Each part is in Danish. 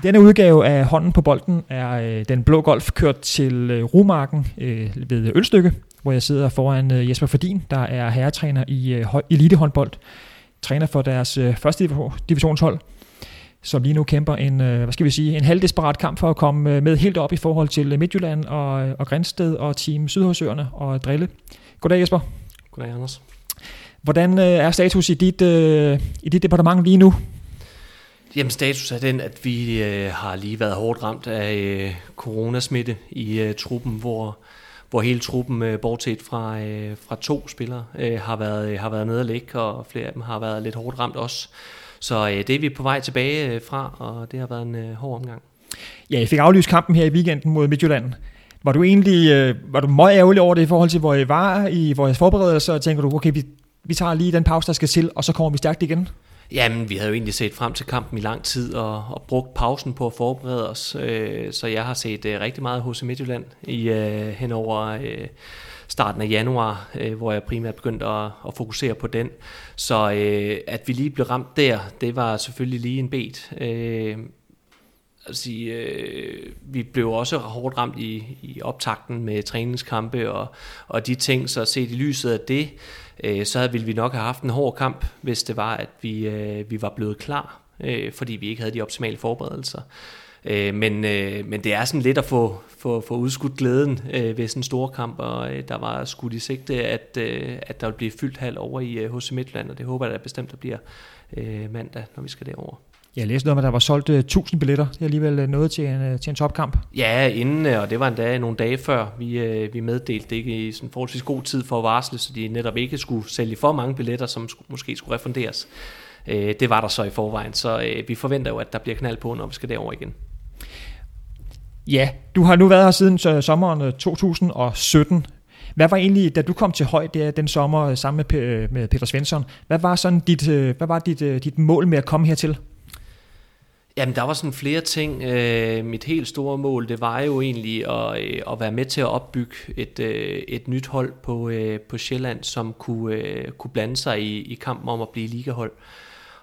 I denne udgave af Hånden på bolden er øh, den blå golf kørt til øh, Rumarken øh, ved Ølstykke, hvor jeg sidder foran øh, Jesper Fordin, der er herretræner i øh, elitehåndbold, træner for deres øh, første divisionshold, som lige nu kæmper en, øh, hvad skal vi sige, en halvdesperat kamp for at komme øh, med helt op i forhold til Midtjylland og, og Grænsted og Team Sydhavsøerne og Drille. Goddag Jesper. Goddag Anders. Hvordan øh, er status i dit, øh, i dit departement lige nu? Jamen status er den, at vi øh, har lige været hårdt ramt af øh, coronasmitte i øh, truppen, hvor, hvor hele truppen, øh, bortset fra, øh, fra to spillere, øh, har, været, øh, har været nede og ligge, og flere af dem har været lidt hårdt ramt også. Så øh, det er vi på vej tilbage øh, fra, og det har været en øh, hård omgang. Ja, I fik aflyst kampen her i weekenden mod Midtjylland. Var du egentlig øh, var du meget ærgerlig over det i forhold til, hvor I var i vores forberedelser, og tænker du, okay, vi, vi tager lige den pause, der skal til, og så kommer vi stærkt igen? Jamen, vi havde jo egentlig set frem til kampen i lang tid og, og brugt pausen på at forberede os. Øh, så jeg har set øh, rigtig meget hos Midtjylland i øh, hen over øh, starten af januar, øh, hvor jeg primært begyndte at, at fokusere på den. Så øh, at vi lige blev ramt der, det var selvfølgelig lige en bet. Øh, altså, øh, vi blev også hårdt ramt i, i optakten med træningskampe og, og de ting, så set i lyset af det, øh, så ville vi nok have haft en hård kamp, hvis det var, at vi, øh, vi var blevet klar, øh, fordi vi ikke havde de optimale forberedelser. Øh, men, øh, men det er sådan lidt at få, få, få udskudt glæden øh, ved sådan en stor kamp, og øh, der var skudt i sigte, at, øh, at der vil blive fyldt halv over i øh, HC Midtland, og det håber jeg da bestemt, der bliver øh, mandag, når vi skal derover. Jeg læste noget om, at der var solgt uh, øh, 1000 billetter. Det er alligevel uh, noget til en, uh, til en topkamp. Ja, inden, og det var endda nogle dage før, vi, uh, vi meddelte det ikke i sådan forholdsvis god tid for at varsle, så de netop ikke skulle sælge for mange billetter, som skulle, måske skulle refunderes. Uh, det var der så i forvejen, så uh, vi forventer jo, at der bliver knald på, når vi skal derover igen. Ja, du har nu været her siden sommeren 2017. Hvad var egentlig, da du kom til høj der, den sommer sammen med, med Peter Svensson, hvad var, sådan dit, hvad var dit, dit mål med at komme hertil? Jamen, der var sådan flere ting. Øh, mit helt store mål, det var jo egentlig at, øh, at være med til at opbygge et, øh, et nyt hold på, øh, på Sjælland, som kunne, øh, kunne blande sig i, i kampen om at blive ligahold.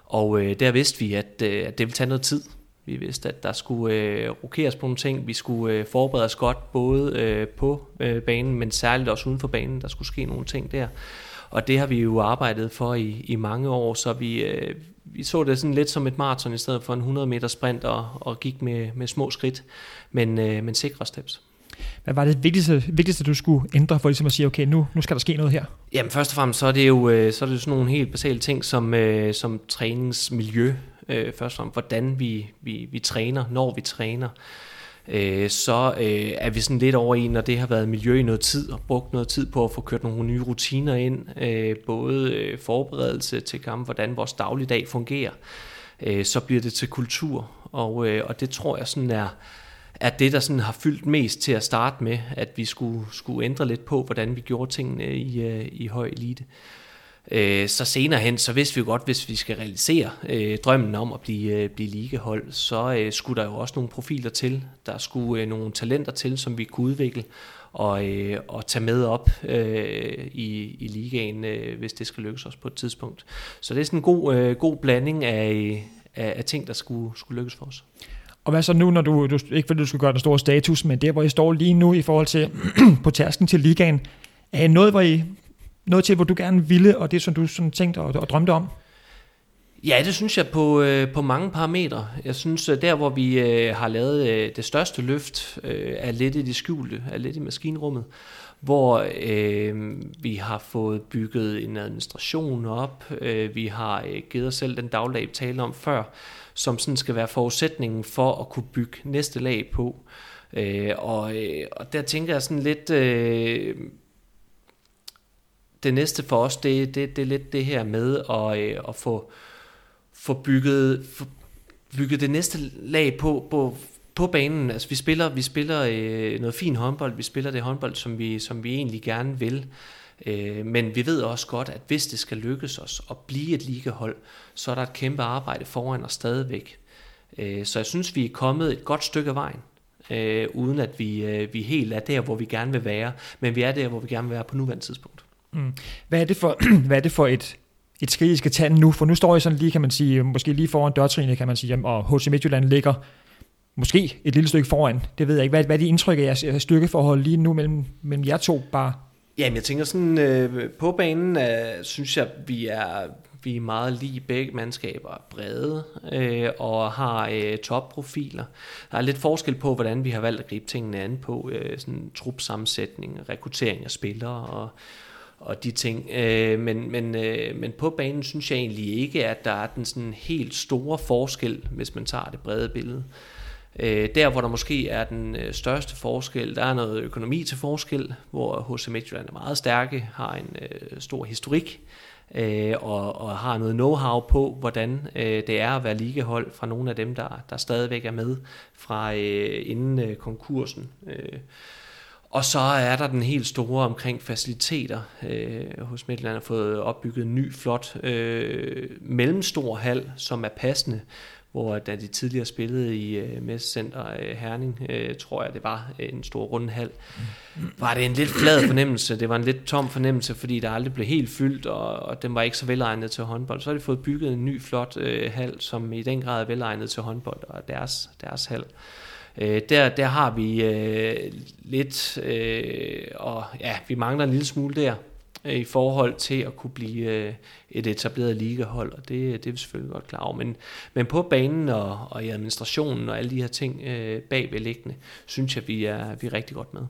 Og øh, der vidste vi, at, øh, at det ville tage noget tid. Vi vidste, at der skulle øh, rokeres på nogle ting. Vi skulle øh, forberede os godt, både øh, på øh, banen, men særligt også uden for banen. Der skulle ske nogle ting der. Og det har vi jo arbejdet for i, i mange år, så vi, øh, vi så det sådan lidt som et maraton i stedet for en 100 meter sprint og, og gik med, med små skridt, men, øh, men sikre steps. Hvad var det vigtigste, vigtigste, du skulle ændre for ligesom at sige, okay, nu, nu skal der ske noget her? Jamen først og fremmest, så er det jo, øh, så er det sådan nogle helt basale ting som, øh, som træningsmiljø. Øh, først og fremmest, hvordan vi, vi, vi træner, når vi træner øh, så øh, er vi sådan lidt over i, når det har været miljø i noget tid, og brugt noget tid på at få kørt nogle nye rutiner ind, øh, både øh, forberedelse til kamp, hvordan vores dagligdag fungerer, øh, så bliver det til kultur, og, øh, og det tror jeg sådan er, er det, der sådan har fyldt mest til at starte med, at vi skulle, skulle ændre lidt på, hvordan vi gjorde tingene i, øh, i høj elite. Øh, Øh, så senere hen, så vidste vi godt, hvis vi skal realisere øh, drømmen om at blive, øh, blive ligehold, så øh, skulle der jo også nogle profiler til. Der skulle øh, nogle talenter til, som vi kunne udvikle og, øh, og tage med op øh, i, i ligaen, øh, hvis det skal lykkes os på et tidspunkt. Så det er sådan en god, øh, god blanding af, af, af ting, der skulle, skulle lykkes for os. Og hvad så nu, når du, du ikke fordi du skal gøre den store status, men der, hvor I står lige nu i forhold til på tærsken til ligaen, er noget, hvor I noget til, hvor du gerne ville, og det, som du sådan tænkte og, og drømte om? Ja, det synes jeg på, øh, på mange parametre. Jeg synes, øh, der hvor vi øh, har lavet øh, det største løft, øh, er lidt i det skjulte, er lidt i maskinrummet, hvor øh, vi har fået bygget en administration op, øh, vi har øh, givet os selv den daglag, vi talte om før, som sådan skal være forudsætningen for at kunne bygge næste lag på. Øh, og, øh, og der tænker jeg sådan lidt... Øh, det næste for os, det, det, det er lidt det her med at, øh, at få, få, bygget, få bygget det næste lag på, på, på banen. Altså vi spiller, vi spiller øh, noget fin håndbold, vi spiller det håndbold, som vi, som vi egentlig gerne vil. Øh, men vi ved også godt, at hvis det skal lykkes os at blive et ligahold, så er der et kæmpe arbejde foran os stadigvæk. Øh, så jeg synes, vi er kommet et godt stykke af vejen. Øh, uden at vi, øh, vi helt er der, hvor vi gerne vil være, men vi er der, hvor vi gerne vil være på nuværende tidspunkt. Mm. Hvad er det for, hvad er det for et, et skridt, I skal tage nu? For nu står I sådan lige, kan man sige, måske lige foran dørtrinene, kan man sige, og HC Midtjylland ligger måske et lille stykke foran. Det ved jeg ikke. Hvad, hvad er de indtryk af jeres styrkeforhold lige nu mellem, mellem jer to bare? Jamen, jeg tænker sådan, øh, på banen øh, synes jeg, vi er, vi er meget lige begge mandskaber brede øh, og har øh, topprofiler. Der er lidt forskel på, hvordan vi har valgt at gribe tingene an på, øh, sådan trupsammensætning, rekruttering af spillere og, og de ting. Øh, men, men, øh, men på banen synes jeg egentlig ikke, at der er den sådan helt store forskel, hvis man tager det brede billede. Øh, der, hvor der måske er den øh, største forskel, der er noget økonomi til forskel, hvor HC Midtjylland er meget stærke, har en øh, stor historik, øh, og, og har noget know-how på, hvordan øh, det er at være ligehold fra nogle af dem, der, der stadigvæk er med fra øh, inden øh, konkursen. Øh, og så er der den helt store omkring faciliteter. Øh, hos Midtjylland har fået opbygget en ny, flot øh, mellemstor hal, som er passende hvor da de tidligere spillede i øh, Messecenter øh, Herning, øh, tror jeg det var øh, en stor rundhal, var det en lidt flad fornemmelse, det var en lidt tom fornemmelse, fordi der aldrig blev helt fyldt, og, og den var ikke så velegnet til håndbold. Så har de fået bygget en ny flot øh, hal, som i den grad er velegnet til håndbold, og deres, deres hal. Øh, Øh, der, der har vi øh, lidt, øh, og ja, vi mangler en lille smule der, øh, i forhold til at kunne blive øh, et etableret ligahold, og det, det er vi selvfølgelig godt klar over. Men, men på banen og, og i administrationen og alle de her ting øh, bagvedliggende, synes jeg, vi er, vi er rigtig godt med.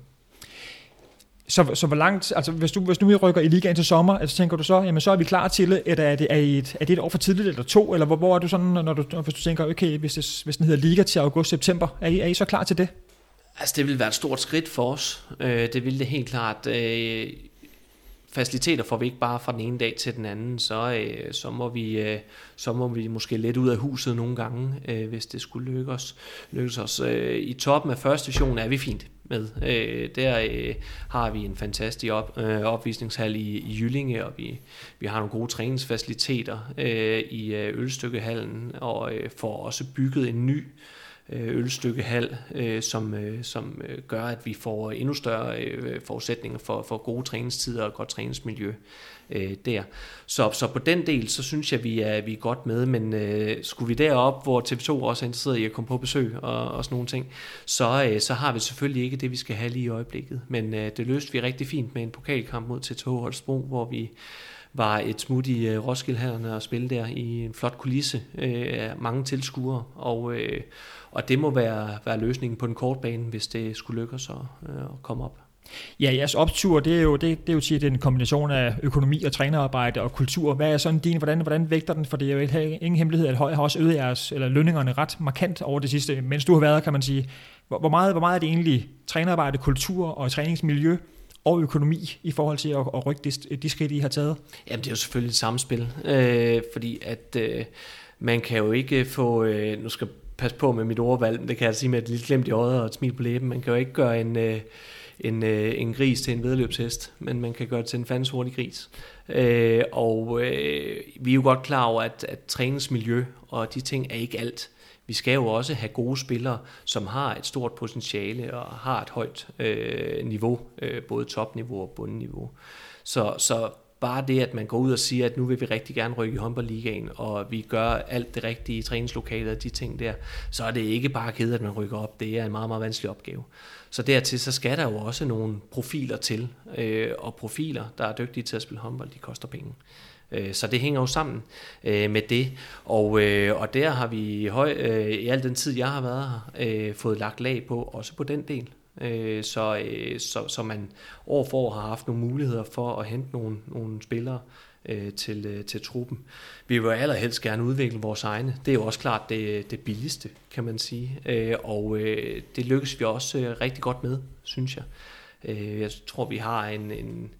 Så, så hvor langt, altså hvis du, hvis nu vi rykker i ligaen til sommer, altså tænker du så, jamen så er vi klar til det, eller er det, er et, er det et år for tidligt eller to, eller hvor, hvor er du sådan, når du, hvis du tænker, okay, hvis, det, hvis den hedder liga til august-september, er I, er I så klar til det? Altså det vil være et stort skridt for os, øh, det vil det helt klart. Øh, faciliteter får vi ikke bare fra den ene dag til den anden, så, øh, så, må, vi, øh, så må vi måske lidt ud af huset nogle gange, øh, hvis det skulle lykkes, lykkes os. Øh, I toppen af første division er vi fint med. Øh, der øh, har vi en fantastisk op, øh, opvisningshal i, i Jyllinge, og vi, vi har nogle gode træningsfaciliteter øh, i øh, Ølstykkehallen, og øh, får også bygget en ny Øh, Øh, ølstykkehal, øh, som, øh, som øh, gør, at vi får endnu større øh, forudsætninger for, for gode træningstider og godt træningsmiljø der. Så, så på den del, så synes jeg, vi er, vi er godt med, men øh, skulle vi derop, hvor TV2 også er interesseret i at komme på besøg og, og sådan nogle ting, så, øh, så har vi selvfølgelig ikke det, vi skal have lige i øjeblikket. Men øh, det løste vi rigtig fint med en pokalkamp mod TTH Holstebro, hvor vi var et smut i øh, Roskildehallerne og spille der i en flot kulisse øh, mange tilskuere, og, øh, og det må være, være løsningen på den korte bane, hvis det skulle lykkes at, øh, at komme op. Ja, jeres optur, det er jo, det, det er jo tit en kombination af økonomi og trænerarbejde og kultur. Hvad er sådan din, hvordan, hvordan vægter den? For det er jo ikke, øh, ingen hemmelighed, at Høj har også øget jeres, eller lønningerne ret markant over det sidste, mens du har været, kan man sige. Hvor, hvor, meget, hvor meget er det egentlig trænerarbejde, kultur og træningsmiljø, og økonomi i forhold til at, at rykke de, de skridt, I har taget? Jamen, det er jo selvfølgelig et samspil, øh, fordi at øh, man kan jo ikke få, øh, nu skal passe på med mit ordvalg, det kan jeg altså sige med et lille glemt i øjet og et smil på læben, man kan jo ikke gøre en, øh, en, øh, en gris til en vedløbshest, men man kan gøre det til en fandens hurtig gris. Øh, og øh, vi er jo godt klar over, at, at træningsmiljø og de ting er ikke alt. Vi skal jo også have gode spillere, som har et stort potentiale og har et højt øh, niveau, øh, både topniveau og bundniveau. Så, så bare det, at man går ud og siger, at nu vil vi rigtig gerne rykke i håndboldligaen, og vi gør alt det rigtige i træningslokalet og de ting der, så er det ikke bare ked, at man rykker op. Det er en meget, meget vanskelig opgave. Så dertil, så skal der jo også nogle profiler til, øh, og profiler, der er dygtige til at spille håndbold, de koster penge. Øh, så det hænger jo sammen øh, med det. Og, øh, og der har vi i, høj, øh, i al den tid, jeg har været her, fået lagt lag på, også på den del. Så, så, så man år for år har haft nogle muligheder for at hente nogle, nogle spillere til, til truppen. Vi vil allerhelst gerne udvikle vores egne. Det er jo også klart det, det billigste, kan man sige. Og det lykkes vi også rigtig godt med, synes jeg. Jeg tror, vi har en, en,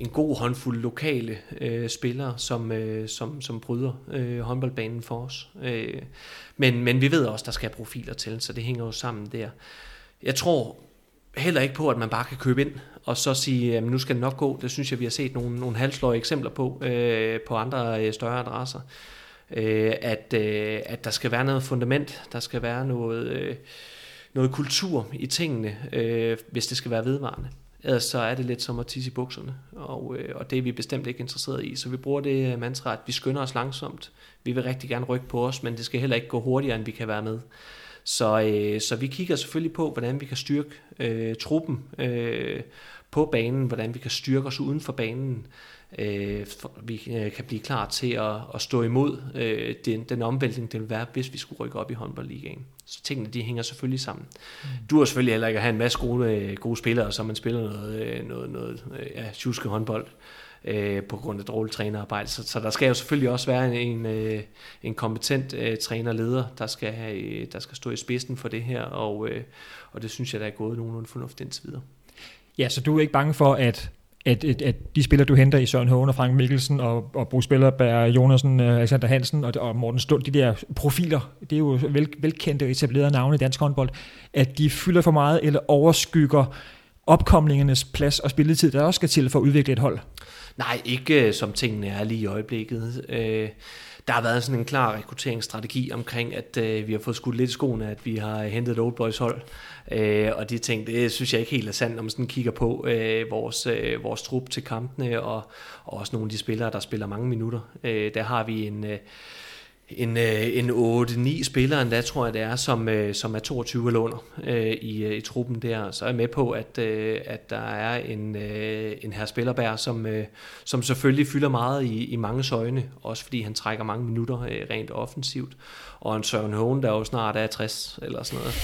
en god håndfuld lokale øh, spillere, som, øh, som, som bryder øh, håndboldbanen for os. Øh, men, men vi ved også, der skal profiler til, så det hænger jo sammen der. Jeg tror heller ikke på, at man bare kan købe ind og så sige, at nu skal det nok gå. Det synes jeg, vi har set nogle, nogle halsløje eksempler på, øh, på andre øh, større adresser. Øh, at, øh, at der skal være noget fundament, der skal være noget, øh, noget kultur i tingene, øh, hvis det skal være vedvarende. Ellers så er det lidt som at tisse i bukserne, og, øh, og det er vi bestemt ikke interesseret i. Så vi bruger det øh, mantra, at vi skynder os langsomt. Vi vil rigtig gerne rykke på os, men det skal heller ikke gå hurtigere, end vi kan være med. Så, øh, så vi kigger selvfølgelig på, hvordan vi kan styrke øh, truppen øh, på banen, hvordan vi kan styrke os uden for banen, øh, vi øh, kan blive klar til at, at stå imod øh, den, den omvæltning, det vil være, hvis vi skulle rykke op i håndboldligaen. Så tingene, de hænger selvfølgelig sammen. Mm. Du har selvfølgelig heller ikke at have en masse gode, øh, gode spillere, så man spiller noget, øh, noget, noget ja, tjuske håndbold øh, på grund af dårligt trænerarbejde. Så, så der skal jo selvfølgelig også være en, en, en kompetent øh, trænerleder, der skal, have, der skal stå i spidsen for det her, og, øh, og det synes jeg, der er gået nogenlunde fornuftigt indtil videre. Ja, så du er ikke bange for, at at, at, at de spillere, du henter i Søren Hågen og Frank Mikkelsen og, og Bruce Spillerberg, Jonasen, øh, Alexander Hansen og, og Morten Stund, de der profiler, det er jo vel, velkendte og etablerede navne i dansk håndbold, at de fylder for meget eller overskygger opkomlingernes plads og spilletid, der også skal til for at udvikle et hold? Nej, ikke øh, som tingene er lige i øjeblikket. Øh, der har været sådan en klar rekrutteringsstrategi omkring, at øh, vi har fået skudt lidt i skoene, at vi har hentet et Old Boys hold. Øh, og de ting, det synes jeg ikke helt er sandt, når man sådan kigger på øh, vores, øh, vores trup til kampene, og, og også nogle af de spillere, der spiller mange minutter. Øh, der har vi en... Øh, en, øh, en 8-9 spillere endda, tror jeg det er, som, øh, som er 22 eller under øh, i, øh, i truppen der. Så er jeg med på, at, øh, at der er en, øh, en her Spillerberg, som, øh, som selvfølgelig fylder meget i, i mange øjne, også fordi han trækker mange minutter øh, rent offensivt. Og en Søren Hågen, der jo snart er 60 eller sådan noget,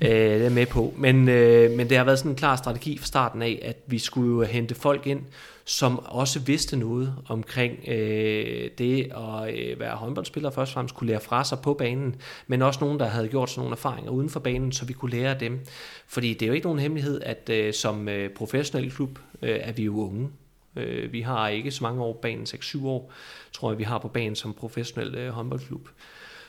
øh, det er med på. Men, øh, men det har været sådan en klar strategi fra starten af, at vi skulle hente folk ind, som også vidste noget omkring øh, det at øh, være håndboldspiller først og fremmest kunne lære fra sig på banen, men også nogen, der havde gjort sådan nogle erfaringer uden for banen, så vi kunne lære dem. Fordi det er jo ikke nogen hemmelighed, at øh, som øh, professionel klub øh, er vi jo unge. Øh, vi har ikke så mange år på banen, 6-7 år, tror jeg, vi har på banen som professionel øh, håndboldklub.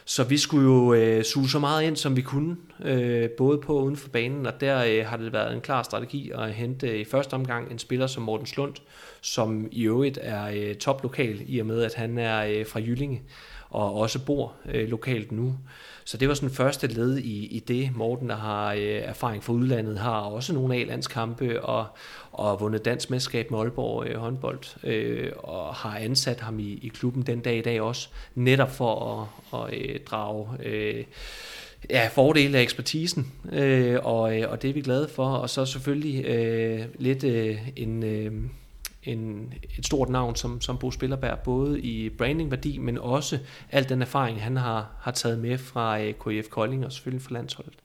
Så vi skulle jo øh, suge så meget ind, som vi kunne, øh, både på og uden for banen, og der øh, har det været en klar strategi at hente øh, i første omgang en spiller som Morten Slund, som i øvrigt er øh, toplokal, i og med at han er øh, fra Jyllinge, og også bor øh, lokalt nu. Så det var sådan første led i, i det. Morten, der har øh, erfaring fra udlandet, har også nogle A-landskampe og, og vundet dansk mesterskab med Aalborg øh, håndbold, øh, og har ansat ham i, i klubben den dag i dag også, netop for at, at øh, drage... Øh, ja, fordele af ekspertisen, øh, og, øh, og det er vi glade for. Og så selvfølgelig øh, lidt øh, en, øh, en, et stort navn som, som Bo Spillerberg, både i brandingværdi, men også al den erfaring, han har, har taget med fra øh, KF Kolding og selvfølgelig fra landsholdet.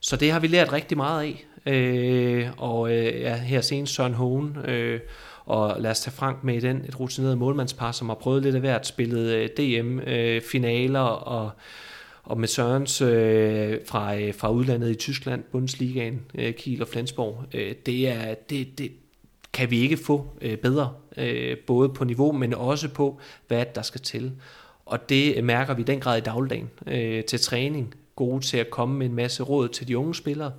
Så det har vi lært rigtig meget af. Øh, og øh, ja, her senest Søren Hohen, øh, og lad os tage Frank med i den, et rutineret målmandspar, som har prøvet lidt af hvert, spillet øh, DM-finaler øh, og og med Sørens øh, fra, øh, fra udlandet i Tyskland, Bundesligaen, øh, Kiel og Flensborg, øh, det, er, det, det, kan vi ikke få øh, bedre, øh, både på niveau, men også på, hvad der skal til. Og det øh, mærker vi i den grad i dagligdagen øh, til træning. Gode til at komme med en masse råd til de unge spillere.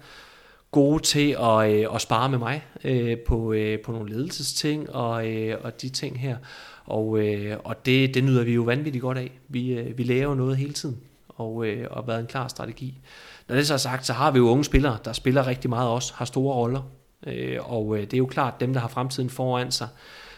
Gode til at, øh, at spare med mig øh, på, øh, på nogle ledelsesting og, øh, og de ting her. Og, øh, og det, det nyder vi jo vanvittigt godt af. Vi, øh, vi lærer jo noget hele tiden, og, øh, og været en klar strategi. Når det så er sagt, så har vi jo unge spillere, der spiller rigtig meget også, har store roller, Øh, og øh, det er jo klart, dem, der har fremtiden foran sig,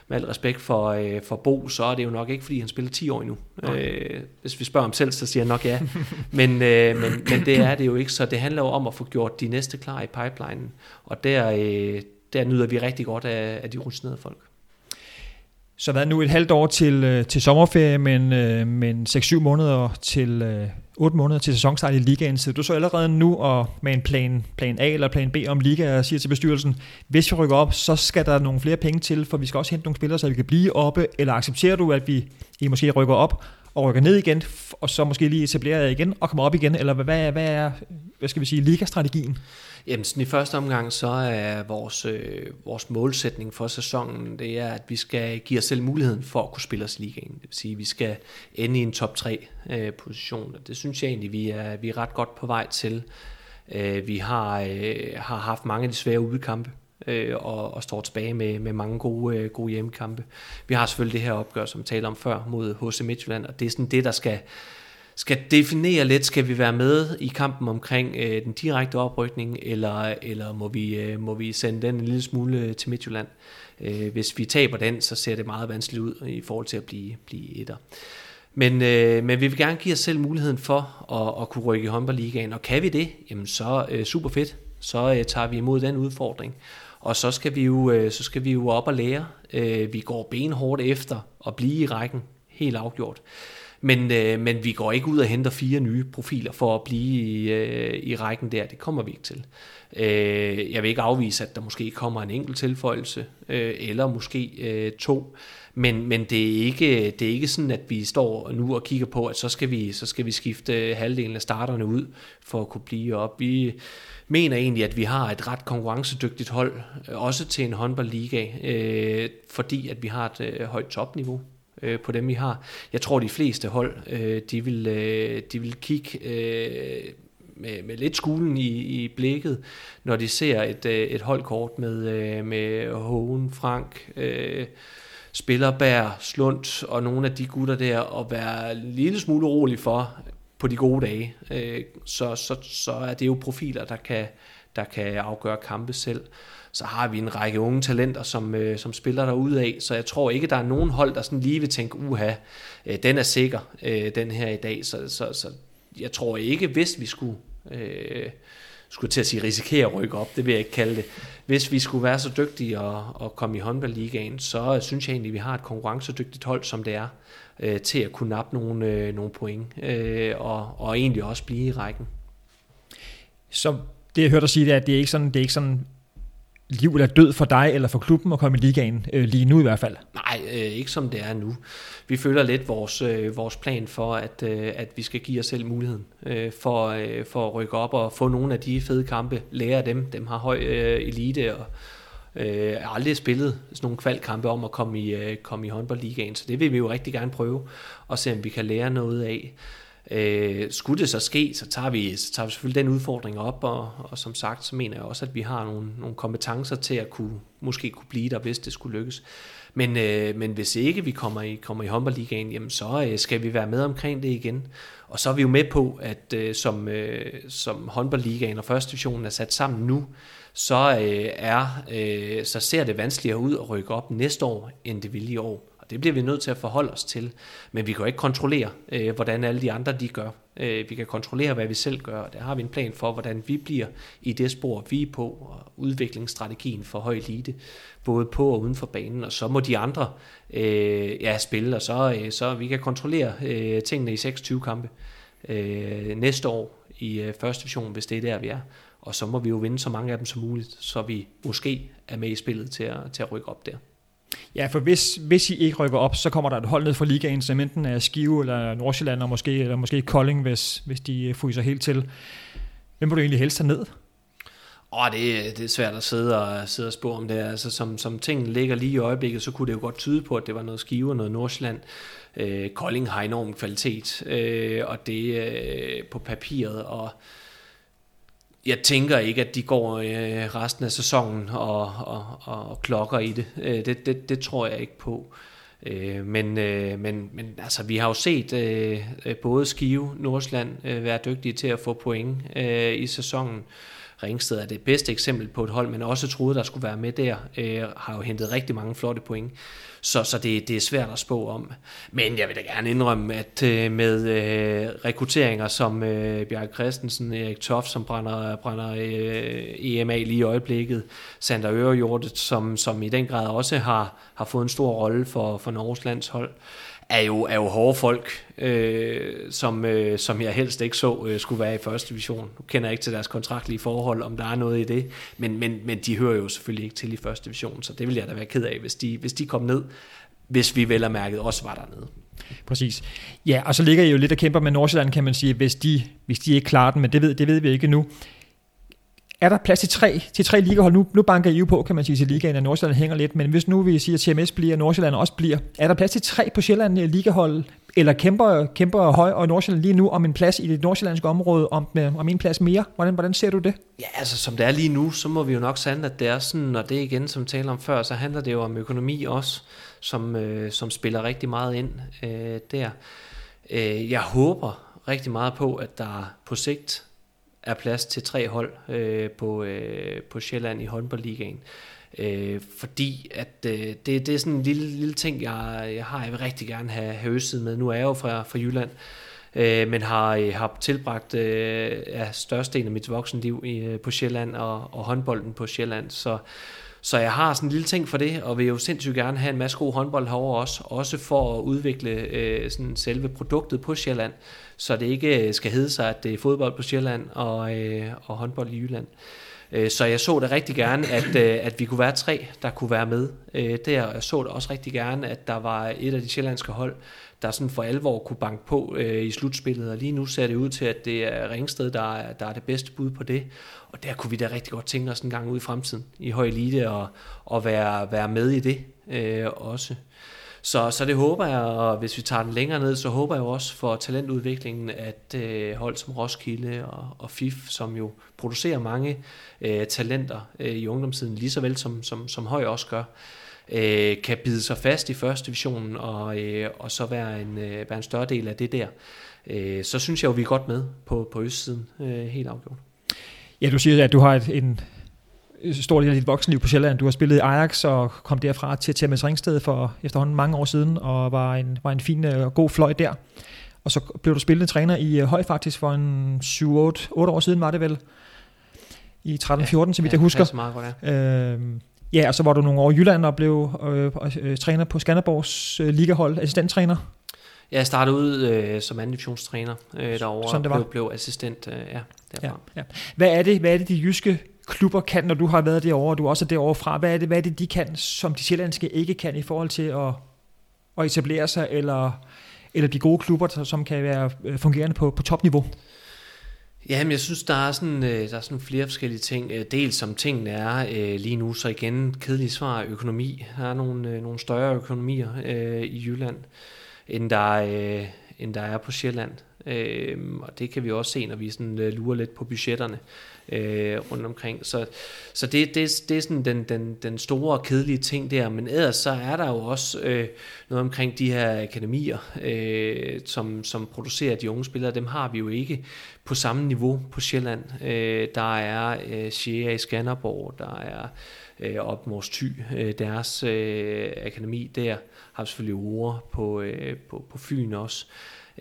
med al respekt for, øh, for Bo, så er det jo nok ikke, fordi han spiller 10 år endnu. Øh, hvis vi spørger ham selv, så siger han nok ja. men, øh, men, men det er det jo ikke, så det handler jo om at få gjort de næste klar i pipelinen. Og der, øh, der nyder vi rigtig godt af, af de rutinerede folk. Så hvad nu et halvt år til, øh, til sommerferie, men, øh, men 6-7 måneder til, øh, 8 måneder til sæsonstart i ligaen. Så du så allerede nu og med en plan, plan A eller plan B om liga og siger til bestyrelsen, hvis vi rykker op, så skal der nogle flere penge til, for vi skal også hente nogle spillere, så vi kan blive oppe, eller accepterer du, at vi I måske rykker op og rykker ned igen, og så måske lige etablerer igen og kommer op igen, eller hvad, hvad, er, hvad skal vi sige, ligastrategien? Jamen, sådan i første omgang, så er vores, øh, vores målsætning for sæsonen, det er, at vi skal give os selv muligheden for at kunne spille os i ligaen. Det vil sige, at vi skal ende i en top 3 øh, position. Det synes jeg egentlig, vi er, vi er ret godt på vej til. Øh, vi har, øh, har haft mange af de svære udekampe, øh, og, og står tilbage med, med mange gode, øh, gode hjemmekampe. Vi har selvfølgelig det her opgør, som vi talte om før, mod HC Midtjylland, og det er sådan det, der skal skal definere lidt, skal vi være med i kampen omkring øh, den direkte oprykning, eller, eller må, vi, øh, må vi sende den en lille smule til Midtjylland? Øh, hvis vi taber den, så ser det meget vanskeligt ud i forhold til at blive, blive etter. Men, øh, men vi vil gerne give os selv muligheden for at, at kunne rykke i håndboldligaen, og kan vi det, jamen så øh, super fedt. Så øh, tager vi imod den udfordring. Og så skal vi jo, øh, så skal vi jo op og lære. Øh, vi går benhårdt efter at blive i rækken, helt afgjort. Men, øh, men vi går ikke ud og henter fire nye profiler for at blive i, øh, i rækken der. Det kommer vi ikke til. Øh, jeg vil ikke afvise, at der måske kommer en enkelt tilføjelse, øh, eller måske øh, to. Men, men det, er ikke, det er ikke sådan, at vi står nu og kigger på, at så skal vi, så skal vi skifte halvdelen af starterne ud for at kunne blive op. Vi mener egentlig, at vi har et ret konkurrencedygtigt hold, øh, også til en håndboldliga, øh, fordi at vi har et øh, højt topniveau øh, på dem, vi har. Jeg tror, de fleste hold, øh, de, vil, øh, de vil kigge øh, med, med lidt skulen i, i blikket, når de ser et, øh, et holdkort med, øh, med Hohen, Frank, øh, Spillerbær, Slund og nogle af de gutter der, og være en lille smule urolig for på de gode dage. Øh, så, så, så er det jo profiler, der kan, der kan afgøre kampe selv så har vi en række unge talenter, som, øh, som spiller der af. Så jeg tror ikke, der er nogen hold, der sådan lige vil tænke, uha, øh, den er sikker, øh, den her i dag. Så, så, så jeg tror ikke, hvis vi skulle... Øh, skulle til at sige risikere at rykke op, det vil jeg ikke kalde det. Hvis vi skulle være så dygtige og, og komme i håndboldligaen, så synes jeg egentlig, at vi har et konkurrencedygtigt hold, som det er, øh, til at kunne nappe nogle, øh, nogle point, øh, og, og egentlig også blive i rækken. Så det jeg hørte dig sige, det er, at det er ikke sådan, det er ikke sådan liv eller død for dig eller for klubben at komme i ligaen, øh, lige nu i hvert fald? Nej, øh, ikke som det er nu. Vi følger lidt vores, øh, vores plan for, at, øh, at vi skal give os selv muligheden øh, for, øh, for at rykke op og få nogle af de fede kampe, lære dem. Dem har høj øh, elite og øh, aldrig spillet sådan nogle kvalkampe om at komme i, øh, komme i håndboldligaen, så det vil vi jo rigtig gerne prøve og se, om vi kan lære noget af. Øh, skulle det så ske, så tager, vi, så tager vi selvfølgelig den udfordring op, og, og som sagt, så mener jeg også, at vi har nogle, nogle kompetencer til at kunne, måske kunne blive der, hvis det skulle lykkes. Men, øh, men hvis ikke vi kommer i, kommer i håndboldligaen, jamen så øh, skal vi være med omkring det igen. Og så er vi jo med på, at øh, som, øh, som håndboldligaen og første divisionen er sat sammen nu, så, øh, er, øh, så ser det vanskeligere ud at rykke op næste år, end det ville i år det bliver vi nødt til at forholde os til. Men vi kan jo ikke kontrollere, øh, hvordan alle de andre de gør. Øh, vi kan kontrollere, hvad vi selv gør, og der har vi en plan for, hvordan vi bliver i det spor, vi er på, og udviklingsstrategien for høj elite, både på og uden for banen, og så må de andre øh, ja, spille, og så, øh, så vi kan kontrollere øh, tingene i 26 kampe øh, næste år i øh, første division, hvis det er der, vi er. Og så må vi jo vinde så mange af dem som muligt, så vi måske er med i spillet til at, til at rykke op der. Ja, for hvis, hvis I ikke rykker op, så kommer der et hold ned fra ligaen, som enten er Skive eller Nordsjælland, og måske, eller måske Kolding, hvis, hvis de øh, fryser helt til. Hvem vil du egentlig helst have ned? Åh, det, det er svært at sidde og, sidde og spå om det. Altså, som, som tingene ligger lige i øjeblikket, så kunne det jo godt tyde på, at det var noget Skive og noget Nordsjælland. Øh, Kolding har enorm kvalitet, øh, og det øh, på papiret, og jeg tænker ikke, at de går øh, resten af sæsonen og, og, og, og klokker i det. Øh, det, det. Det tror jeg ikke på. Øh, men, øh, men, men altså, vi har jo set øh, øh både Skive, Nordsland øh, være dygtige til at få point øh, i sæsonen. Ringsted er det bedste eksempel på et hold, men også troede, der skulle være med der, øh, har jo hentet rigtig mange flotte point. Så, så det, det er svært at spå om. Men jeg vil da gerne indrømme, at øh, med øh, rekrutteringer som øh, Bjarke Christensen, Erik Toft, som brænder, brænder øh, EMA lige i øjeblikket, Sander Ørejordet, som, som i den grad også har, har fået en stor rolle for, for Norges landshold, er jo, er jo hårde folk, øh, som, øh, som jeg helst ikke så øh, skulle være i første division. Nu kender jeg ikke til deres kontraktlige forhold, om der er noget i det, men, men, men de hører jo selvfølgelig ikke til i første division, så det vil jeg da være ked af, hvis de, hvis de kom ned, hvis vi vel og mærket også var dernede. Præcis. Ja, og så ligger I jo lidt og kæmper med Nordsjælland, kan man sige, hvis de, hvis de ikke klarer den, men det ved, det ved vi ikke nu er der plads til tre, til tre ligahold? Nu, nu banker I jo på, kan man sige, til ligaen, at Nordsjælland hænger lidt, men hvis nu vi siger, at TMS bliver, og Nordsjælland også bliver, er der plads til tre på Sjælland eh, ligahold, eller kæmper, kæmper Høj og Nordsjælland lige nu om en plads i det nordsjællandske område, om, eh, om en plads mere? Hvordan, hvordan ser du det? Ja, altså som det er lige nu, så må vi jo nok sande, at det er sådan, og det igen, som taler om før, så handler det jo om økonomi også, som, øh, som spiller rigtig meget ind øh, der. Øh, jeg håber rigtig meget på, at der på sigt er plads til tre hold øh, på, øh, på Sjælland i håndboldligaen. Øh, fordi at øh, det, det er sådan en lille, lille ting, jeg, jeg har. Jeg vil rigtig gerne have, have Østed med. Nu er jeg jo fra, fra Jylland, øh, men har, øh, har tilbragt øh, ja, størstedelen af mit voksenliv i, øh, på Sjælland og, og håndbolden på Sjælland. Så, så jeg har sådan en lille ting for det, og vil jo sindssygt gerne have en masse god håndbold herovre også, også for at udvikle øh, sådan selve produktet på Sjælland, så det ikke øh, skal hedde sig, at det er fodbold på Sjælland og, øh, og håndbold i Jylland. Øh, Øh, så jeg så det rigtig gerne, at, øh, at vi kunne være tre, der kunne være med øh, der. Jeg så det også rigtig gerne, at der var et af de sjællandske hold, der sådan for alvor kunne banke på i slutspillet. Og lige nu ser det ud til, at det er Ringsted, der er, der er det bedste bud på det. Og der kunne vi da rigtig godt tænke os en gang ud i fremtiden i høj elite og, og være, være med i det øh, også. Så, så det håber jeg, og hvis vi tager den længere ned, så håber jeg også for talentudviklingen, at øh, hold som Roskilde og, og FIF, som jo producerer mange øh, talenter øh, i ungdomstiden, lige så vel som, som, som Høj også gør, øh, kan bide sig fast i første division og, øh, og så være en, øh, være en større del af det der. Øh, så synes jeg jo, vi er godt med på, på østsiden, øh, helt afgjort. Ja, du siger, at du har et, en stor del af dit voksenliv på Sjælland. Du har spillet i Ajax og kom derfra til TMS Ringsted for efterhånden mange år siden, og var en, var en fin og god fløj der. Og så blev du spillende træner i øh, Høj faktisk for en 7-8 år siden, var det vel? I 13-14, ja, så vidt ja, jeg husker. Meget godt, ja. Øhm, ja, og så var du nogle år i Jylland og blev øh, øh, træner på Skanderborgs øh, ligahold, assistenttræner. Ja, jeg startede ud øh, som anden divisionstræner øh, derovre, Sådan det var. Blev, blev assistent øh, ja, derfra. Ja, ja. Hvad, er det, hvad er det, de jyske klubber kan, når du har været derovre, og du også er derovre fra? Hvad er, det, hvad er det, de kan, som de sjællandske ikke kan i forhold til at, at etablere sig, eller, eller de gode klubber, som kan være øh, fungerende på, på topniveau? Jamen, jeg synes, der er, sådan, øh, der er sådan flere forskellige ting. Øh, dels som tingene er lige nu, så igen, kedeligt svar, økonomi. Der er nogle, nogle større økonomier øh, i Jylland, end der, øh, end der er på Sjælland. Øh, og det kan vi også se, når vi sådan, lurer lidt på budgetterne øh, rundt omkring. Så, så det, det, det er sådan den, den, den store og kedelige ting der. Men ellers så er der jo også øh, noget omkring de her akademier, øh, som, som producerer de unge spillere. Dem har vi jo ikke på samme niveau på Sjælland. Øh, der er øh, Shea i Skanderborg, der er øh, mod Thy, øh, deres øh, akademi der, har selvfølgelig ord på, øh, på, på Fyn også.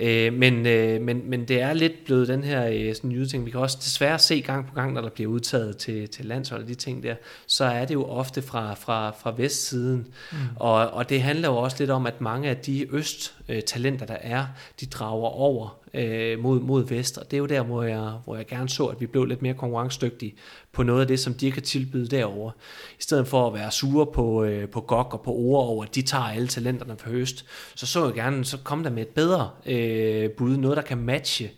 Øh, men, øh, men, men det er lidt blevet den her øh, sådan nye ting. Vi kan også desværre se gang på gang, når der bliver udtaget til, til landshold og de ting der, så er det jo ofte fra, fra, fra vestsiden. Mm. Og, og det handler jo også lidt om, at mange af de øst-talenter, der er, de drager over øh, mod, mod vest. Og det er jo der, hvor jeg, hvor jeg gerne så, at vi blev lidt mere konkurrencedygtige på noget af det, som de kan tilbyde derover. I stedet for at være sure på, øh, på GOG og på ord over, at de tager alle talenterne for høst, så så jeg gerne, så kom der med et bedre øh, bud, noget der kan matche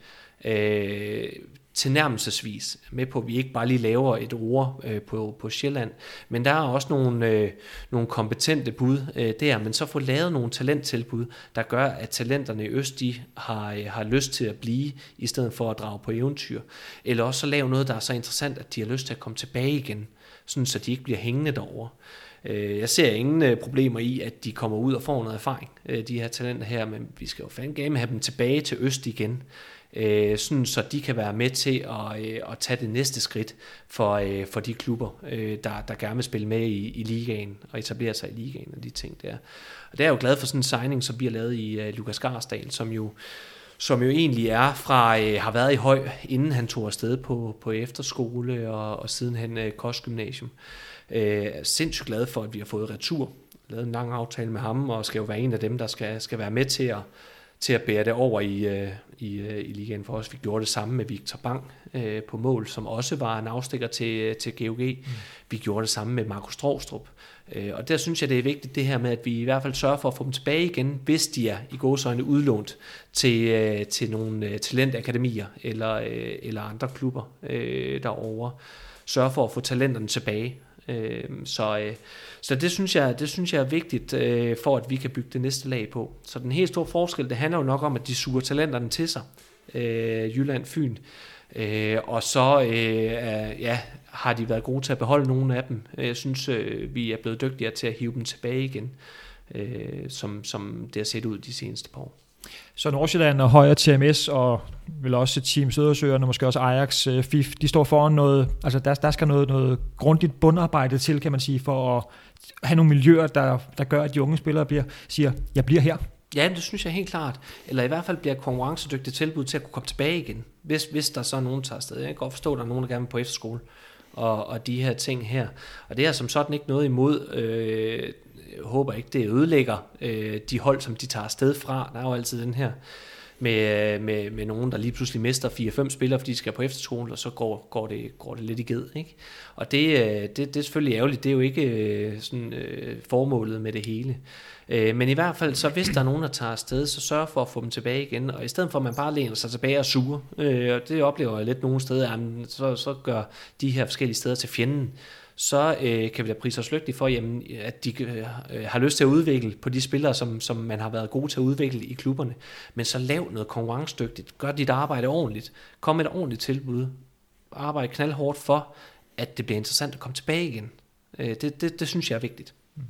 øh, tilnærmelsesvis med på, at vi ikke bare lige laver et ord øh, på, på Sjælland, men der er også nogle, øh, nogle kompetente bud øh, der, men så få lavet nogle talenttilbud, der gør, at talenterne i Øst, de har, øh, har lyst til at blive, i stedet for at drage på eventyr. Eller også så lave noget, der er så interessant, at de har lyst til at komme tilbage igen, sådan så de ikke bliver hængende derovre. Øh, jeg ser ingen øh, problemer i, at de kommer ud og får noget erfaring, øh, de her talenter her, men vi skal jo fandme have dem tilbage til Øst igen øh, sådan så de kan være med til at, øh, at tage det næste skridt for, øh, for de klubber, øh, der, der gerne vil spille med i, i ligaen og etablere sig i ligaen og de ting der. Og der er jeg jo glad for sådan en signing, som bliver lavet i øh, Lukas Garsdal, som jo som jo egentlig er fra, øh, har været i høj, inden han tog afsted på, på efterskole og, og sidenhen øh, kostgymnasium. Øh, sindssygt glad for, at vi har fået retur, lavet en lang aftale med ham, og skal jo være en af dem, der skal, skal være med til at, til at bære det over i, øh, i, øh, i ligaen for os. Vi gjorde det samme med Victor Bang øh, på mål, som også var en afstikker til, til GOG. Mm. Vi gjorde det samme med Markus Strostrup. Øh, og der synes jeg, det er vigtigt det her med, at vi i hvert fald sørger for at få dem tilbage igen, hvis de er i gåsøjne udlånt til, øh, til nogle øh, talentakademier eller, øh, eller andre klubber øh, derovre. Sørge for at få talenterne tilbage. Øh, så, øh, så det synes jeg, det synes jeg er vigtigt øh, for, at vi kan bygge det næste lag på. Så den helt store forskel, det handler jo nok om, at de suger talenterne til sig. Øh, Jylland, Fyn. Øh, og så øh, ja, har de været gode til at beholde nogle af dem. Jeg synes, øh, vi er blevet dygtigere til at hive dem tilbage igen, øh, som, som det har set ud de seneste par år. Så Nordsjælland og Højre TMS og vel også Team Sødersøerne, måske også Ajax, øh, FIF, de står foran noget, altså der, der skal noget, noget grundigt bundarbejde til, kan man sige, for at have nogle miljøer, der, der gør, at de unge spillere bliver, siger, jeg bliver her. Ja, det synes jeg helt klart. Eller i hvert fald bliver konkurrencedygtigt tilbud til at kunne komme tilbage igen, hvis, hvis der så er nogen, der tager afsted. Jeg kan godt forstå, at der er nogen, der gerne vil på efterskole og, og de her ting her. Og det er som sådan ikke noget imod. Øh, Øh, håber ikke, det ødelægger øh, de hold, som de tager afsted fra. Der er jo altid den her med, øh, med, med nogen, der lige pludselig mister 4-5 spillere, fordi de skal på efterskole, og så går, går, det, går det lidt i ged. Ikke? Og det, øh, det, det er selvfølgelig ærgerligt. Det er jo ikke sådan, øh, formålet med det hele. Øh, men i hvert fald, så hvis der er nogen, der tager afsted, så sørg for at få dem tilbage igen. Og i stedet for, at man bare læner sig tilbage og suger, øh, og det oplever jeg lidt nogle steder, jamen, så, så gør de her forskellige steder til fjenden så øh, kan vi da prise os lykkelige for, jamen, at de øh, har lyst til at udvikle på de spillere, som, som man har været gode til at udvikle i klubberne. Men så lav noget konkurrencedygtigt. Gør dit arbejde ordentligt. Kom med et ordentligt tilbud. Arbejde knaldhårdt for, at det bliver interessant at komme tilbage igen. Øh, det, det, det synes jeg er vigtigt. Mm.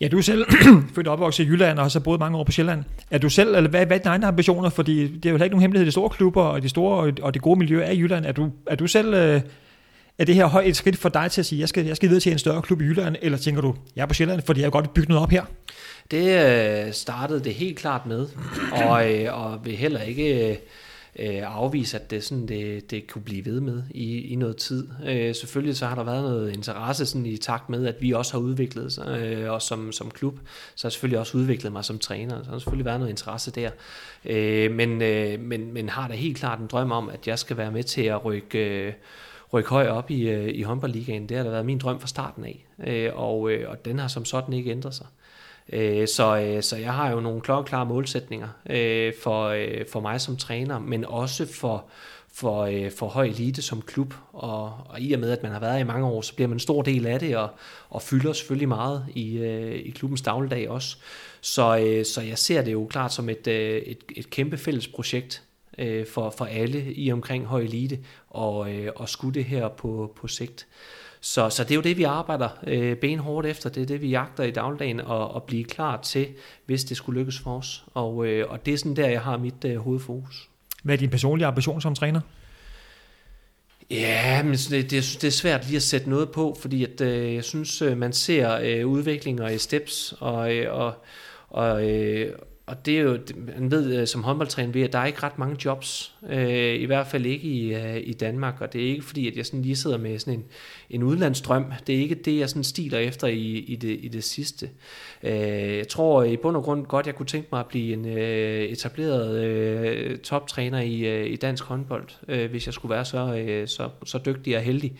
Ja, du er selv født og opvokset i Jylland og har så boet mange år på Sjælland. Er du selv, eller hvad, hvad er dine egne ambitioner? Fordi det er jo ikke nogen hemmelighed, de store klubber og de store og de gode miljøer er i Jylland. Er du, er du selv øh, er det her et skridt for dig til at sige, jeg skal, jeg skal videre til en større klub i Jylland, eller tænker du, jeg er på Sjælland, fordi jeg har godt bygget noget op her? Det øh, startede det helt klart med, og, øh, og vil heller ikke øh, afvise, at det, sådan, det, det kunne blive ved med i, i noget tid. Øh, selvfølgelig så har der været noget interesse sådan, i takt med, at vi også har udviklet os, øh, og som, som klub, så har jeg selvfølgelig også udviklet mig som træner, så har selvfølgelig været noget interesse der. Øh, men, øh, men, men har da helt klart en drøm om, at jeg skal være med til at rykke... Øh, rykke højt op i, øh, i håndboldligaen. Det har da været min drøm fra starten af, øh, og, øh, og den har som sådan ikke ændret sig. Øh, så, øh, så jeg har jo nogle klokkeklare målsætninger for, for mig som træner, men også for, for, for høj elite som klub. Og, og i og med, at man har været i mange år, så bliver man en stor del af det, og, og fylder selvfølgelig meget i, i klubbens dagligdag også. Så, så jeg ser det jo klart som et, et, et kæmpe fælles projekt, øh, for, for alle i omkring høj elite og, øh, og skulle det her på, på sigt. Så, så det er jo det, vi arbejder øh, benhårdt efter. Det er det, vi jagter i dagligdagen og, og blive klar til, hvis det skulle lykkes for os. Og, øh, og det er sådan der, jeg har mit øh, hovedfokus. Hvad er din personlige ambition som træner? Ja, men det, det, det er svært lige at sætte noget på, fordi at, øh, jeg synes, øh, man ser øh, udviklinger i steps, og, øh, og, og, øh, og det er jo, man ved øh, som håndboldtræner ved, at der er ikke ret mange jobs, øh, i hvert fald ikke i, øh, i Danmark, og det er ikke fordi, at jeg sådan lige sidder med sådan en, en udlandsdrøm. Det er ikke det, jeg sådan stiler efter i, i, det, i det sidste. Øh, jeg tror i bund og grund godt, jeg kunne tænke mig at blive en øh, etableret øh, toptræner i, øh, i dansk håndbold, øh, hvis jeg skulle være så, øh, så, så dygtig og heldig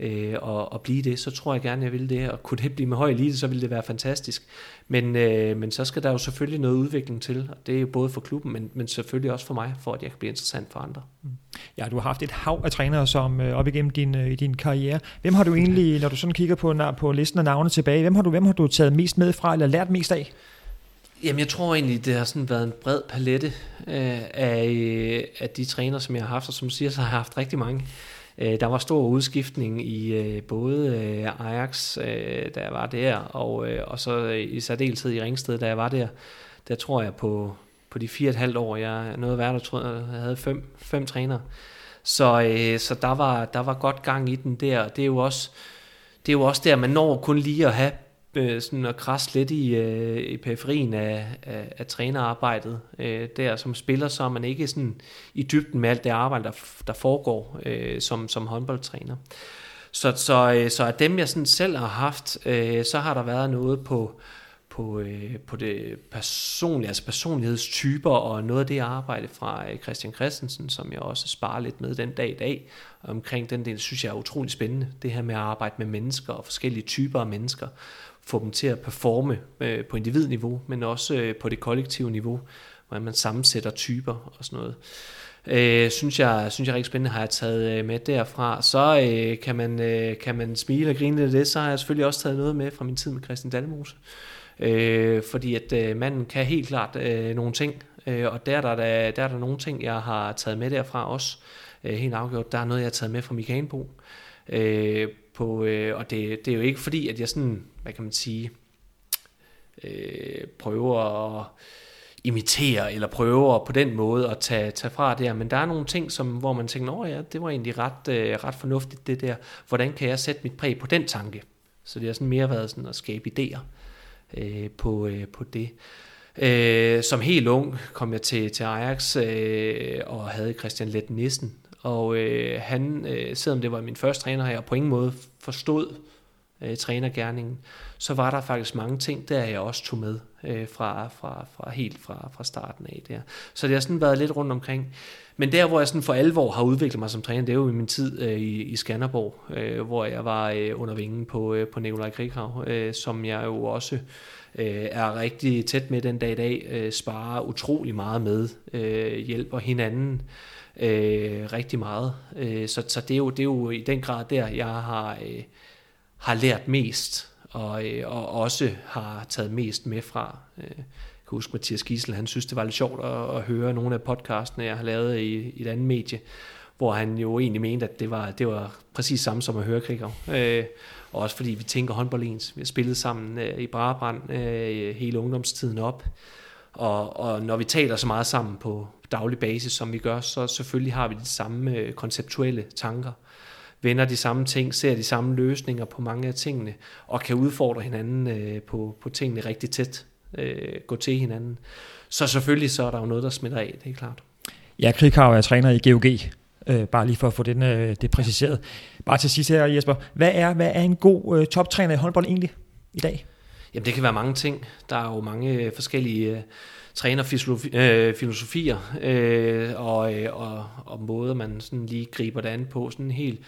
øh, og, og blive det, så tror jeg gerne, jeg vil det. Og kunne det blive med høj elite, så ville det være fantastisk. Men, øh, men så skal der jo selvfølgelig noget udvikling til, og det er jo både for klubben, men, men selvfølgelig også for mig, for at jeg kan blive interessant for andre. Mm. Ja, du har haft et hav af trænere som øh, op igennem din, øh, din karriere. Hvem har du egentlig, når du sådan kigger på, på listen af navne tilbage, hvem har, du, hvem har du taget mest med fra, eller lært mest af? Jamen, jeg tror egentlig, det har sådan været en bred palette øh, af, af de træner, som jeg har haft, og som siger, så har jeg haft rigtig mange. Øh, der var stor udskiftning i øh, både øh, Ajax, øh, da jeg var der, og, øh, og så øh, i særdeleshed i Ringsted, da jeg var der. Der tror jeg på, på de fire og et halvt år, jeg nåede værd, der tror jeg, jeg havde fem, fem trænere. Så, øh, så der, var, der var godt gang i den der. Det er jo også, det er jo også der, man når kun lige at have øh, sådan at krasse lidt i, øh, i periferien af, af, af trænerarbejdet øh, der som spiller, så er man ikke sådan i dybden med alt det arbejde, der, der foregår øh, som, som håndboldtræner. Så, så, øh, så af dem, jeg sådan selv har haft, øh, så har der været noget på, på, øh, på det personlige, altså personlighedstyper, og noget af det arbejde fra øh, Christian Christensen, som jeg også sparer lidt med den dag i dag, omkring den del, synes jeg er utrolig spændende, det her med at arbejde med mennesker og forskellige typer af mennesker, få dem til at performe øh, på individniveau, men også øh, på det kollektive niveau, hvor man sammensætter typer og sådan noget. Øh, synes, jeg, synes jeg er rigtig spændende, har jeg taget øh, med derfra. Så øh, kan, man, øh, kan man smile og grine lidt af det, så har jeg selvfølgelig også taget noget med fra min tid med Christian Dalmose. Øh, Øh, fordi at øh, manden kan helt klart øh, nogle ting, øh, og der der, der, der er der nogle ting, jeg har taget med derfra også. Øh, helt afgjort. Der er noget, jeg har taget med fra Mikael Anbo. Øh, på, øh, og det, det er jo ikke fordi, at jeg sådan, hvad kan man sige, øh, prøver at imitere eller prøver på den måde at tage, tage fra der. Men der er nogle ting, som, hvor man tænker, at ja, det var egentlig ret, øh, ret fornuftigt det der. Hvordan kan jeg sætte mit præg på den tanke? Så det har sådan mere været sådan at skabe idéer øh, på, øh, på det. Øh, som helt ung kom jeg til, til Ajax øh, og havde Christian Let Nissen. Og øh, han, øh, selvom det var min første træner, har jeg på ingen måde forstod øh, trænergærningen, så var der faktisk mange ting, der jeg også tog med øh, fra, fra, fra helt fra, fra starten af der. Så det har sådan været lidt rundt omkring. Men der, hvor jeg sådan for alvor har udviklet mig som træner, det er jo i min tid øh, i, i Skanderborg, øh, hvor jeg var øh, under vingen på, øh, på Nikolaj Krighav, øh, som jeg jo også øh, er rigtig tæt med den dag i dag, øh, sparer utrolig meget med, øh, hjælper hinanden øh, rigtig meget. Øh, så så det, er jo, det er jo i den grad der, jeg har, øh, har lært mest, og, øh, og også har taget mest med fra. Øh, jeg kan huske Mathias Gissel, han synes, det var lidt sjovt at, at høre nogle af podcastene, jeg har lavet i, i et andet medie, hvor han jo egentlig mente, at det var, det var præcis samme som at høre Krigger. Øh, og også fordi vi tænker håndbold ens. Vi har spillet sammen øh, i Brabrand øh, hele ungdomstiden op. Og, og når vi taler så meget sammen på daglig basis, som vi gør, så selvfølgelig har vi de samme øh, konceptuelle tanker. Vender de samme ting, ser de samme løsninger på mange af tingene, og kan udfordre hinanden øh, på, på tingene rigtig tæt. Øh, gå til hinanden. Så selvfølgelig så er der jo noget, der smitter af, det er klart. Ja, Krighav er træner i GOG, øh, bare lige for at få den, øh, det præciseret. Bare til sidst her, Jesper, hvad er, hvad er en god øh, toptræner i håndbold egentlig i dag? Jamen det kan være mange ting. Der er jo mange forskellige øh, trænerfilosofier øh, og, øh, og, og måder, man sådan lige griber det an på. Sådan helt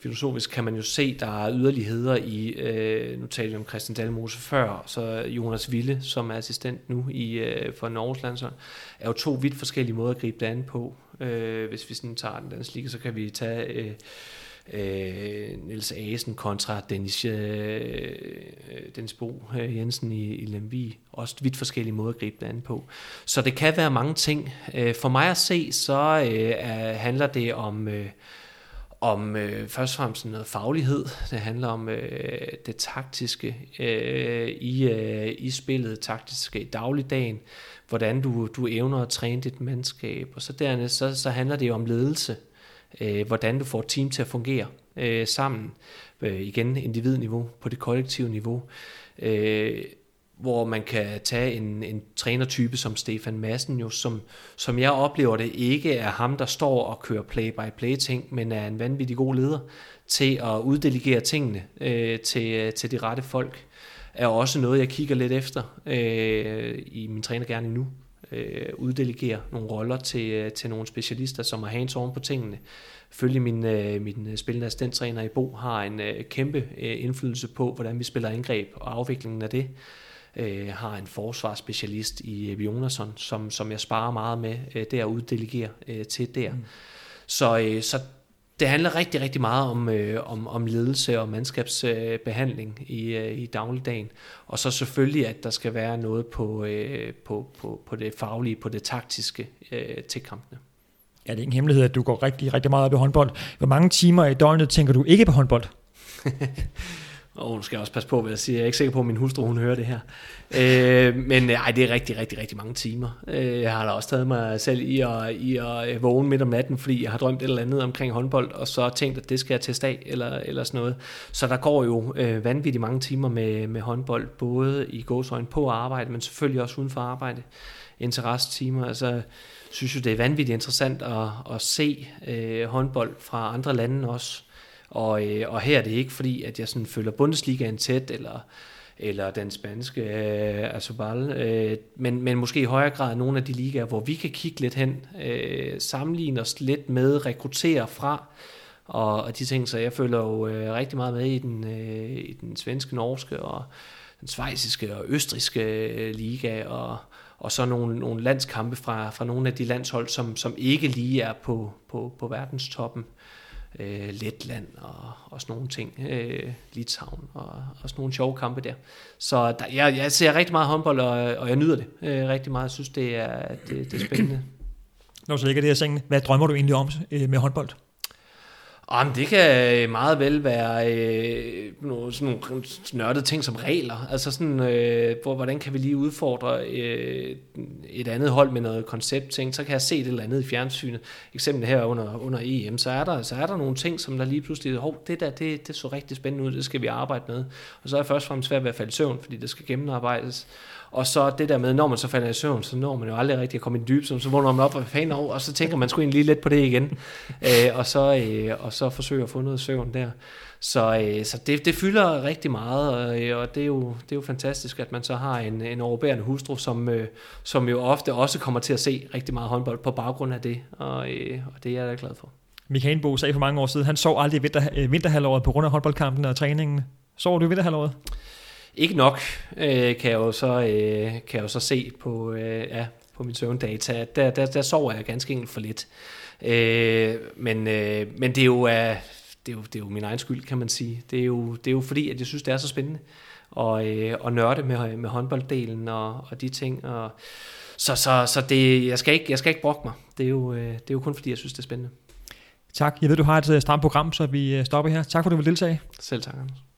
filosofisk kan man jo se, der er yderligheder i, øh, nu taler vi om Christian Dalmose før, så Jonas Ville, som er assistent nu i, øh, for Norges landshold, er jo to vidt forskellige måder at gribe det an på. Øh, hvis vi sådan tager den danske liga, så kan vi tage... Øh, øh, Niels Asen kontra Dennis, øh, øh, Dennis Bo øh, Jensen i, i Lemvi. Også vidt forskellige måder at gribe det an på. Så det kan være mange ting. Øh, for mig at se, så øh, handler det om... Øh, om øh, først og fremmest noget faglighed. Det handler om øh, det taktiske øh, i, øh, i spillet, taktiske i dagligdagen, hvordan du, du evner at træne dit mandskab. Og så dernæst så, så handler det jo om ledelse øh, hvordan du får et team til at fungere øh, sammen, øh, igen individniveau, på det kollektive niveau, øh, hvor man kan tage en, en trænertype som Stefan Madsen, jo, som, som jeg oplever det, ikke er ham, der står og kører play-by-play ting, men er en vanvittig god leder til at uddelegere tingene øh, til, øh, til de rette folk, er også noget, jeg kigger lidt efter øh, i min trænergærning nu øh, uddelegere nogle roller til, øh, til nogle specialister, som har hands on på tingene. Følge min, øh, min spillende assistenttræner i Bo har en øh, kæmpe øh, indflydelse på, hvordan vi spiller angreb og afviklingen af det. Øh, har en forsvarsspecialist i øh, Jonasson, som, som jeg sparer meget med øh, der at uddelegere øh, til der. Mm. Så, øh, så det handler rigtig, rigtig meget om, øh, om, om ledelse og mandskabsbehandling øh, i, øh, i dagligdagen. Og så selvfølgelig, at der skal være noget på, øh, på, på, på det faglige, på det taktiske øh, til kampene. Ja, det er ingen hemmelighed, at du går rigtig, rigtig meget op i håndbold. Hvor mange timer i døgnet tænker du ikke på håndbold? Og nu skal jeg også passe på, hvad jeg siger. Jeg er ikke sikker på, at min hustru hun hører det her. Øh, men øh, ej, det er rigtig, rigtig, rigtig mange timer. Øh, jeg har da også taget mig selv i at, i at øh, vågne midt om natten, fordi jeg har drømt et eller andet omkring håndbold, og så tænkt, at det skal jeg teste af, eller, eller sådan noget. Så der går jo øh, vanvittigt mange timer med, med håndbold, både i gåsøjne på arbejde, men selvfølgelig også uden for arbejde. Interessetimer, altså synes jo, det er vanvittigt interessant at, at se øh, håndbold fra andre lande også og, øh, og her er det ikke fordi, at jeg sådan følger Bundesligaen tæt, eller, eller den spanske øh, altså Asobal, øh, men, men måske i højere grad nogle af de ligaer, hvor vi kan kigge lidt hen, øh, sammenligne os lidt med, rekruttere fra, og, og de ting, så jeg følger jo øh, rigtig meget med i den, øh, i den svenske, norske og den svejsiske og østriske øh, liga, og, og så nogle, nogle landskampe fra, fra nogle af de landshold, som, som ikke lige er på, på, på verdenstoppen øh, Letland og, og sådan nogle ting, øh, Litauen og, og sådan nogle sjove kampe der. Så der, jeg, jeg ser rigtig meget håndbold, og, og jeg nyder det øh, rigtig meget. Jeg synes, det er, det, det er spændende. Når så ligger det her sengen, hvad drømmer du egentlig om øh, med håndbold? Jamen, det kan øh, meget vel være øh, nogle, sådan nogle nørdede ting som regler. Altså sådan, øh, hvor, hvordan kan vi lige udfordre øh, et andet hold med noget konceptting. Så kan jeg se det eller andet i fjernsynet. Eksempel her under, under EM, så er, der, så er der nogle ting, som der lige pludselig, hov, det der, det, det så rigtig spændende ud, det skal vi arbejde med. Og så er jeg først og fremmest svært ved at falde i søvn, fordi det skal gennemarbejdes. Og så det der med, når man så falder i søvn, så når man jo aldrig rigtig at komme i dyb, så vågner man op og fanden over, og så tænker man sgu egentlig lige lidt på det igen. øh, og, så, øh, og så forsøger at få noget søvn der. Så, øh, så det, det fylder rigtig meget, og, øh, og det, er jo, det er jo fantastisk, at man så har en, en overbærende hustru, som, øh, som jo ofte også kommer til at se rigtig meget håndbold på baggrund af det, og, øh, og det er jeg da glad for. Michael Bo sagde for mange år siden, han sov aldrig vinter, øh, vinterhalvåret på grund af håndboldkampen og træningen. Sover du i vinterhalvåret? Ikke nok, øh, kan, jeg jo så, øh, kan jeg jo så se på, øh, ja, på min søvndata. Der, der, der sover jeg ganske enkelt for lidt. Øh, men, øh, men det er jo... Øh, det er, jo, det er jo min egen skyld, kan man sige. Det er jo, det er jo fordi, at jeg synes, det er så spændende at, øh, at nørde med, med håndbolddelen og, og de ting. Og, så så, så det, jeg, skal ikke, jeg skal ikke brokke mig. Det er, jo, øh, det er jo kun fordi, jeg synes, det er spændende. Tak. Jeg ved, du har et øh, stramt program, så vi øh, stopper her. Tak for, at du vil deltage. Selv tak, Anders.